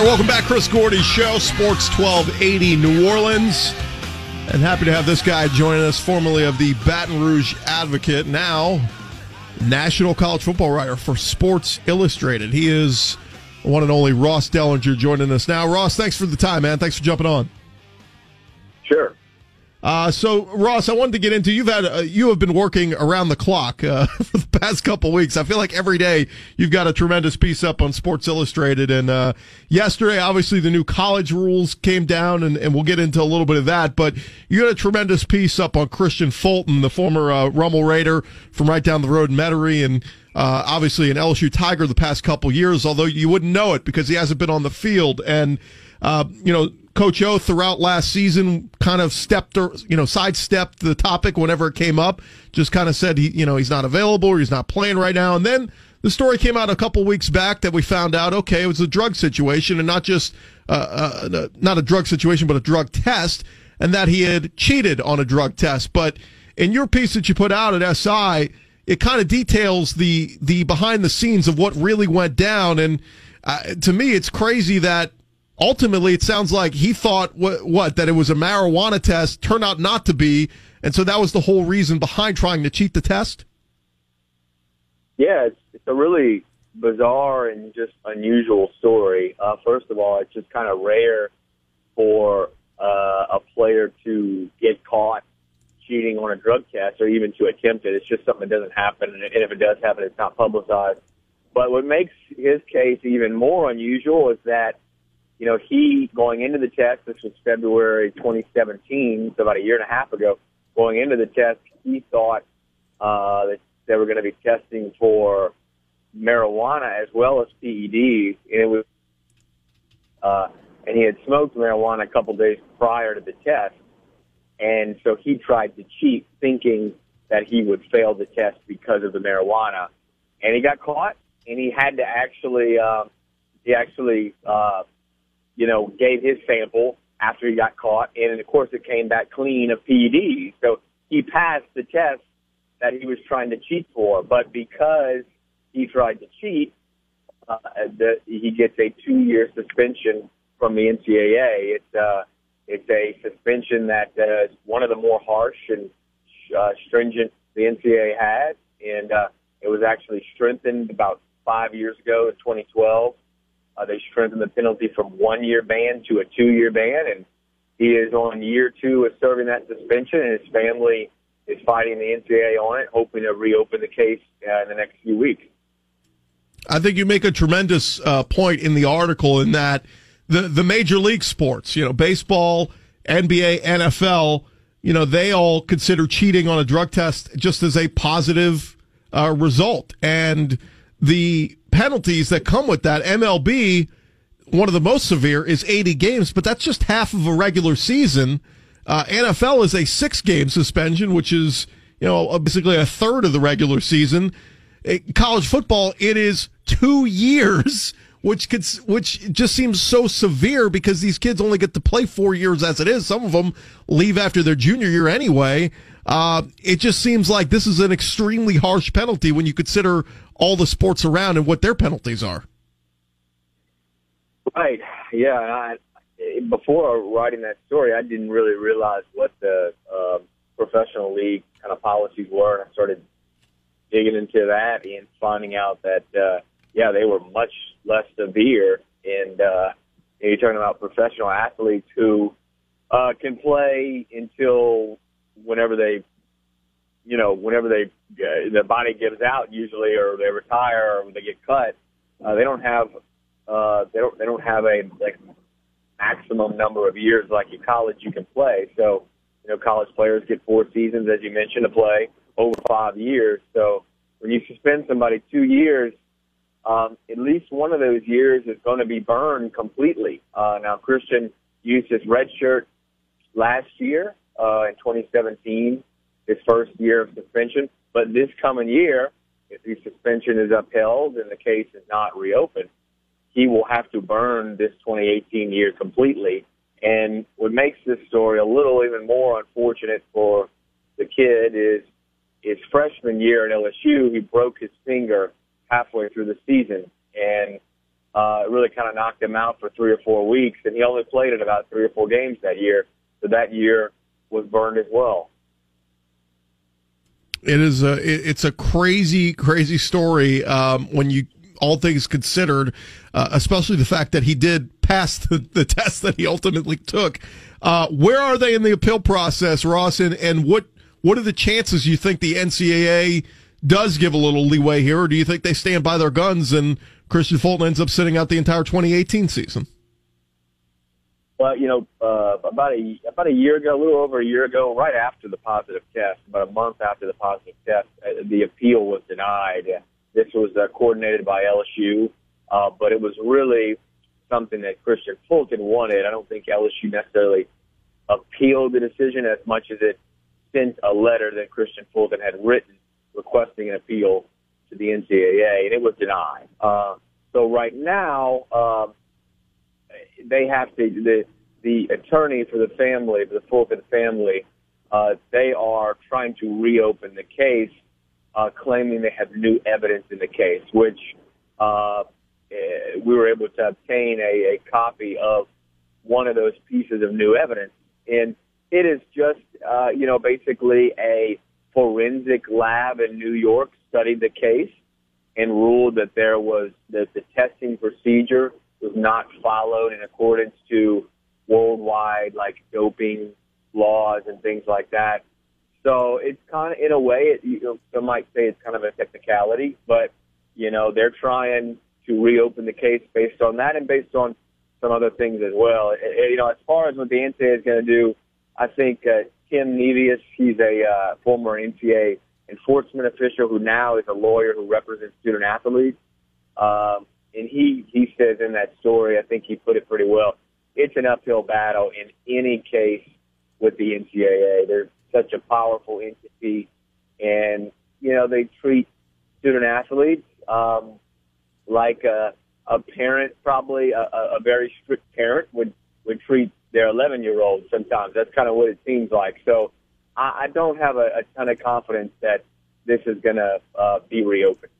right, welcome back, Chris Gordy's show, Sports 1280 New Orleans. And happy to have this guy joining us, formerly of the Baton Rouge Advocate, now national college football writer for Sports Illustrated. He is one and only Ross Dellenger joining us now. Ross, thanks for the time, man. Thanks for jumping on. Sure. Uh, so, Ross, I wanted to get into you've had uh, you have been working around the clock uh, for the past couple weeks. I feel like every day you've got a tremendous piece up on Sports Illustrated. And uh, yesterday, obviously, the new college rules came down, and, and we'll get into a little bit of that. But you got a tremendous piece up on Kristian Fulton, the former uh, Rummel Raider from right down the road in Metairie, and uh, obviously an LSU Tiger the past couple years. Although you wouldn't know it because he hasn't been on the field and. Uh, you know, Coach O throughout last season kind of stepped or you know sidestepped the topic whenever it came up. Just kind of said he you know he's not available or he's not playing right now. And then the story came out a couple weeks back that we found out okay it was a drug situation and not just uh, uh, not a drug situation but a drug test and that he had cheated on a drug test. But in your piece that you put out at SI, it kind of details the the behind the scenes of what really went down. And uh, to me, it's crazy that ultimately it sounds like he thought what, what that it was a marijuana test turned out not to be and so that was the whole reason behind trying to cheat the test? Yeah it's, it's a really bizarre and just unusual story. Uh, first of all it's just kind of rare for uh, a player to get caught cheating on a drug test or even to attempt it. It's just something that doesn't happen and if it does happen it's not publicized. But what makes his case even more unusual is that you know, he going into the test, this was February 2017, so about a year and a half ago, going into the test, he thought uh, that they were going to be testing for marijuana as well as PEDs, and it was, uh, and he had smoked marijuana a couple days prior to the test, and so he tried to cheat, thinking that he would fail the test because of the marijuana, and he got caught, and he had to actually, uh, he actually. Uh, you know, gave his sample after he got caught, and of course it came back clean of PEDs. So he passed the test that he was trying to cheat for, but because he tried to cheat, uh, the, he gets a two-year suspension from the NCAA. It's uh, it's a suspension that uh, is one of the more harsh and uh, stringent the NCAA had, and uh, it was actually strengthened about five years ago in 2012 uh, they strengthened the penalty from one year ban to a two year ban, and he is on year two of serving that suspension, and his family is fighting the NCAA on it, hoping to reopen the case uh, in the next few weeks. I think you make a tremendous uh, point in the article in that the the major league sports, you know, baseball, NBA, NFL, you know, they all consider cheating on a drug test just as a positive uh, result, and the penalties that come with that. MLB, one of the most severe is 80 games, but that's just half of a regular season. Uh, NFL is a six game suspension, which is, you know, basically a third of the regular season. It, college football, it is two years, which could, which just seems so severe because these kids only get to play four years as it is. Some of them leave after their junior year anyway. Uh, it just seems like this is an extremely harsh penalty when you consider all the sports around and what their penalties are. Right. Yeah. I, before writing that story, I didn't really realize what the uh, professional league kind of policies were. I started digging into that and finding out that, uh, yeah, they were much less severe. And uh, you're talking about professional athletes who uh, can play until whenever they you know, whenever they uh, the body gives out usually, or they retire, or they get cut, uh, they don't have uh, they don't they don't have a like maximum number of years like in college you can play. So you know, college players get four seasons, as you mentioned, to play over five years. So when you suspend somebody two years, um, at least one of those years is going to be burned completely. Uh, now, Kristian used his red shirt last year uh, in 2017 his first year of suspension. But this coming year, if the suspension is upheld and the case is not reopened, he will have to burn this 2018 year completely. And what makes this story a little even more unfortunate for the kid is his freshman year at LSU, he broke his finger halfway through the season. And uh, really kind of knocked him out for three or four weeks, and he only played in about three or four games that year. So that year was burned as well. It is a it's a crazy crazy story um, when you all things considered, uh, especially the fact that he did pass the, the test that he ultimately took. Uh, where are they in the appeal process, Ross? And, and what what are the chances you think the NCAA does give a little leeway here, or do you think they stand by their guns and Kristian Fulton ends up sitting out the entire 2018 season? Well, you know, uh, about a about a year ago, a little over a year ago, right after the positive test, about a month after the positive test, uh, the appeal was denied. This was uh, coordinated by LSU, uh, but it was really something that Kristian Fulton wanted. I don't think LSU necessarily appealed the decision as much as it sent a letter that Kristian Fulton had written requesting an appeal to the NCAA, and it was denied. Uh, so right now, uh, they have to the the attorney for the family, for the Fulton family, uh, they are trying to reopen the case, uh, claiming they have new evidence in the case, which uh, eh, we were able to obtain a, a copy of one of those pieces of new evidence, and it is just uh, you know basically a forensic lab in New York studied the case and ruled that there was that the testing procedure was not followed in accordance to worldwide like doping laws and things like that. So it's kind of in a way, it, you know, some might say it's kind of a technicality, but you know they're trying to reopen the case based on that and based on some other things as well. You know, as far as what the NCAA is going to do, I think uh, Tim Nevius, he's a uh, former NCAA enforcement official who now is a lawyer who represents student athletes. Um, and he he says in that story, I think he put it pretty well. It's an uphill battle in any case with the NCAA. They're such a powerful entity, and you know they treat student athletes um, like a, a parent, probably a, a very strict parent would would treat their 11 year old. Sometimes that's kind of what it seems like. So I, I don't have a, a ton of confidence that this is going to uh, be reopened.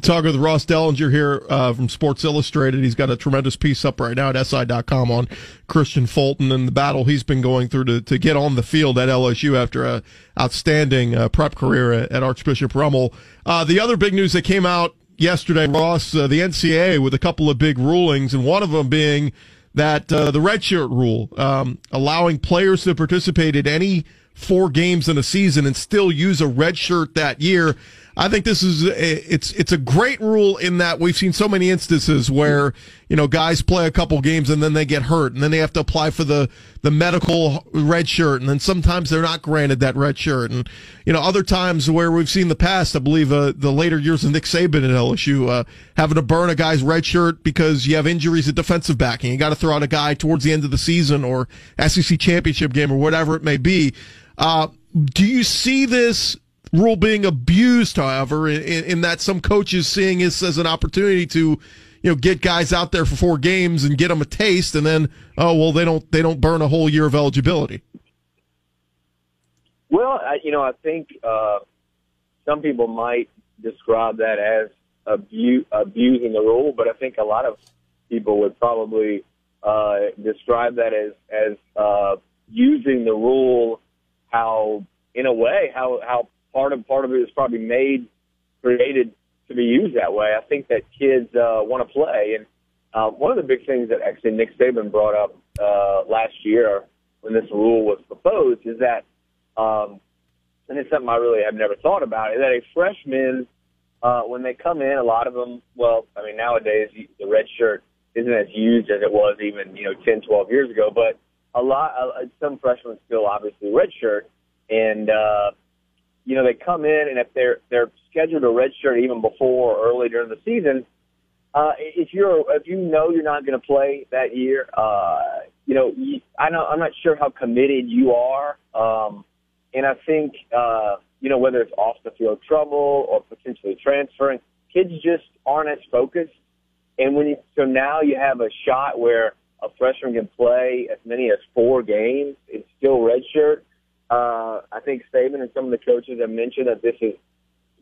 Talking with Ross Dellenger here uh, from Sports Illustrated. He's got a tremendous piece up right now at SI.com on Kristian Fulton and the battle he's been going through to, to get on the field at LSU after an outstanding uh, prep career at, at Archbishop Rummel. Uh, the other big news that came out yesterday, Ross, uh, the NCAA with a couple of big rulings, and one of them being that uh, the redshirt rule, um, allowing players to participate in any four games in a season and still use a red shirt that year. I think this is a, it's it's a great rule in that we've seen so many instances where you know guys play a couple games and then they get hurt and then they have to apply for the the medical red shirt and then sometimes they're not granted that red shirt and you know other times where we've seen the past I believe uh, the later years of Nick Saban at LSU uh, having to burn a guy's red shirt because you have injuries at defensive back and you got to throw out a guy towards the end of the season or SEC championship game or whatever it may be. Uh, do you see this rule being abused, however, in, in, that some coaches seeing this as an opportunity to, you know, get guys out there for four games and get them a taste, and then oh well, they don't they don't burn a whole year of eligibility. Well, I, you know, I think uh, some people might describe that as abu- abusing the rule, but I think a lot of people would probably uh, describe that as as uh, using the rule how, in a way, how how part of part of it is probably made, created to be used that way. I think that kids uh, want to play, and uh, one of the big things that actually Nick Saban brought up uh, last year when this rule was proposed is that, um, and it's something I really have never thought about, is that a freshman, uh, when they come in, a lot of them, well, I mean, nowadays the red shirt isn't as used as it was even you know 10, 12 years ago, but a lot, uh, some freshmen still obviously redshirt, and uh, you know, they come in and if they're they're scheduled a redshirt even before or early during the season, uh, if you're if you know you're not going to play that year, uh, you know, I know I'm not sure how committed you are, um, and I think uh, you know whether it's off the field trouble or potentially transferring, kids just aren't as focused, and when you so now you have a shot where a freshman can play as many as four games and still redshirt uh, I think Saban and some of the coaches have mentioned that this is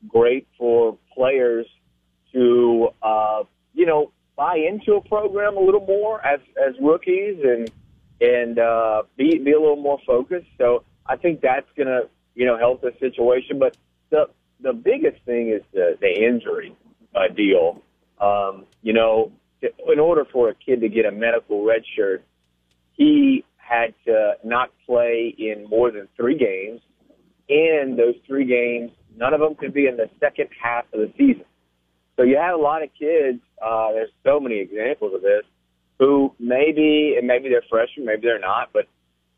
great for players to, uh, you know, buy into a program a little more as as rookies and and uh, be be a little more focused. So I think that's to you know help the situation. But the the biggest thing is the the injury uh, deal. Um, you know, in order for a kid to get a medical red shirt, he had to not play in more than three games, and those three games, none of them could be in the second half of the season. So you have a lot of kids. Uh, there's so many examples of this who maybe and maybe they're freshmen, maybe they're not, but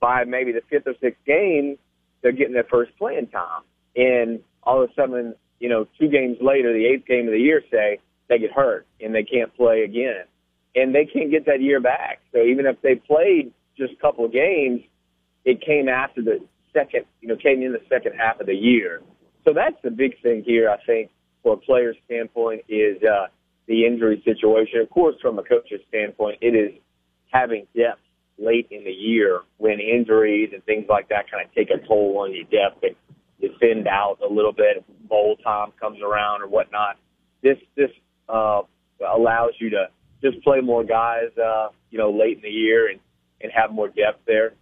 by maybe the fifth or sixth game, they're getting their first playing time, and all of a sudden, you know, two games later, the eighth game of the year, say they get hurt and they can't play again, and they can't get that year back. So even if they played a couple of games, it came after the second, you know, came in the second half of the year. So that's the big thing here, I think, for a player's standpoint is uh, the injury situation. Of course, from a coach's standpoint, it is having depth late in the year when injuries and things like that kind of take a toll on your depth and you thinned out a little bit. Bowl time comes around or whatnot. This this uh, allows you to just play more guys, uh, you know, late in the year and and have more depth there.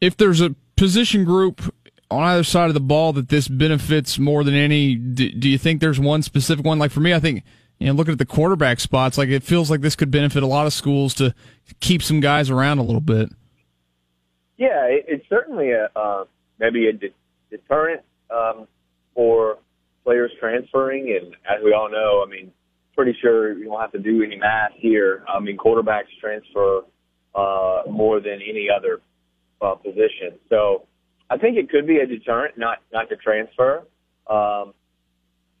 If there's a position group on either side of the ball that this benefits more than any, do, do you think there's one specific one? Like for me, I think you know, looking at the quarterback spots, like it feels like this could benefit a lot of schools to keep some guys around a little bit. Yeah, it, it's certainly a uh, maybe a de- deterrent um, for players transferring, and as we all know, I mean, pretty sure you don't have to do any math here. I mean, quarterbacks transfer uh, more than any other uh, position, so I think it could be a deterrent not not to transfer. Um,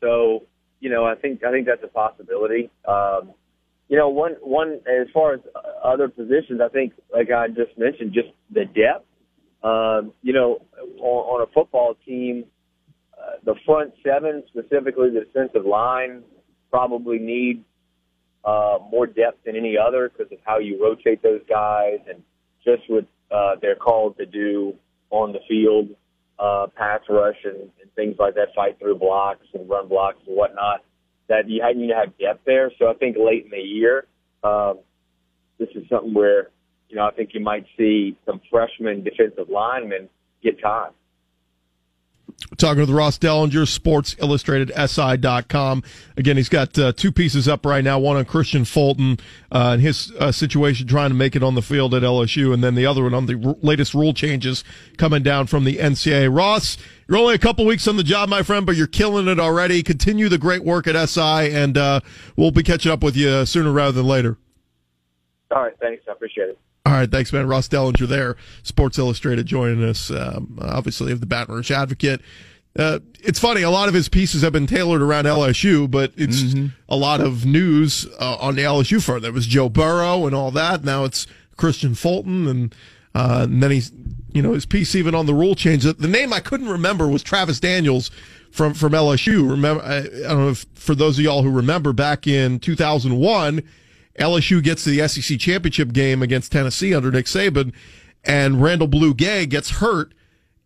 so you know, I think I think that's a possibility. Um, you know, one one as far as other positions, I think like I just mentioned, just the depth. Um, you know, on, on a football team, uh, the front seven, specifically the defensive line, probably need uh, more depth than any other because of how you rotate those guys and just what uh, they're called to do on the field uh, pass rush and, and things like that, fight through blocks and run blocks and whatnot. That you need to have depth there. So I think late in the year, um, this is something where you know I think you might see some freshman defensive linemen get time. Talking with Ross Dellenger, Sports Illustrated SI.com. Again, he's got uh, two pieces up right now. One on Kristian Fulton uh, and his uh, situation trying to make it on the field at LSU, and then the other one on the r- latest rule changes coming down from the NCAA. Ross, you're only a couple weeks on the job, my friend, but you're killing it already. Continue the great work at SI, and uh, we'll be catching up with you sooner rather than later. All right, thanks. I appreciate it. All right, thanks, man. Ross Dellenger there, Sports Illustrated, joining us, um, obviously, of the Baton Rouge Advocate. Uh, it's funny, a lot of his pieces have been tailored around LSU, but it's mm-hmm. a lot of news uh, on the LSU front. There was Joe Burrow and all that. Now it's Kristian Fulton, and, uh, and then he's, you know, his piece even on the rule change. The name I couldn't remember was Travis Daniels from from LSU. Remember, I, I don't know if for those of y'all who remember back in 2001 LSU gets to the SEC championship game against Tennessee under Nick Saban, and Randall Blue Gay gets hurt.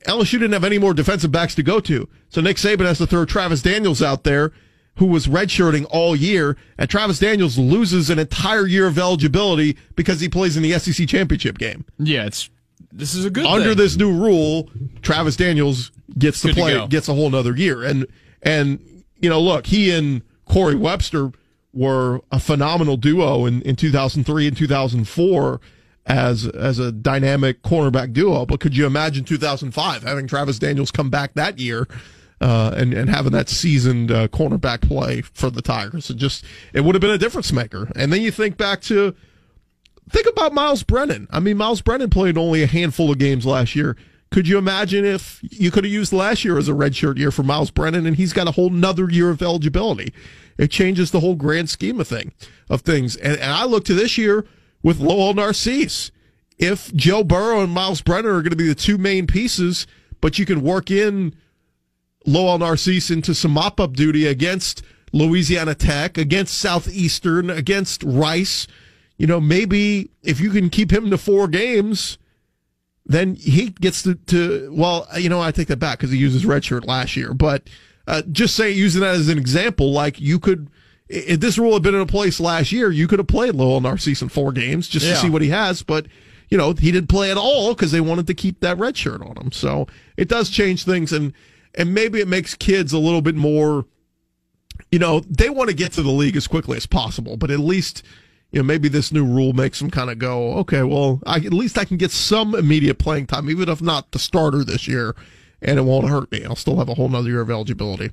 LSU didn't have any more defensive backs to go to. So Nick Saban has to throw Travis Daniels out there, who was redshirting all year, and Travis Daniels loses an entire year of eligibility because he plays in the SEC championship game. Yeah, it's this is a good under thing. this new rule. Travis Daniels gets to play, to gets a whole nother year, and and you know, look, he and Corey Webster were a phenomenal duo in, in 2003 and 2004 as as a dynamic cornerback duo. But could you imagine 2005 having Travis Daniels come back that year uh, and and having that seasoned uh, cornerback play for the Tigers? It just it would have been a difference maker. And then you think back to think about Myles Brennan. I mean, Myles Brennan played only a handful of games last year. Could you imagine if you could have used last year as a redshirt year for Myles Brennan and he's got a whole nother year of eligibility? It changes the whole grand scheme of thing of things. And, and I look to this year with Lowell Narcisse. If Joe Burrow and Myles Brennan are going to be the two main pieces, but you can work in Lowell Narcisse into some mop up duty against Louisiana Tech, against Southeastern, against Rice. You know, maybe if you can keep him to four games, then he gets to, to well, you know, I take that back because he used his red shirt last year, but uh, just say using that as an example, like you could, if this rule had been in place last year, you could have played Lowell Narcisse in four games just Yeah. to see what he has. But you know, he didn't play at all because they wanted to keep that red shirt on him. So it does change things, and and maybe it makes kids a little bit more. You know, they want to get to the league as quickly as possible, but at least. You know, maybe this new rule makes them kind of go, okay, well, I, at least I can get some immediate playing time, even if not the starter this year, and it won't hurt me. I'll still have a whole nother year of eligibility.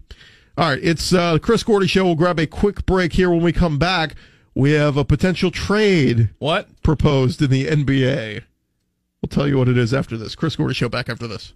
All right, it's uh, the Chris Gordy Show. We'll grab a quick break here. When we come back, we have a potential trade What? proposed in the NBA. We'll tell you what it is after this. Chris Gordy Show back after this.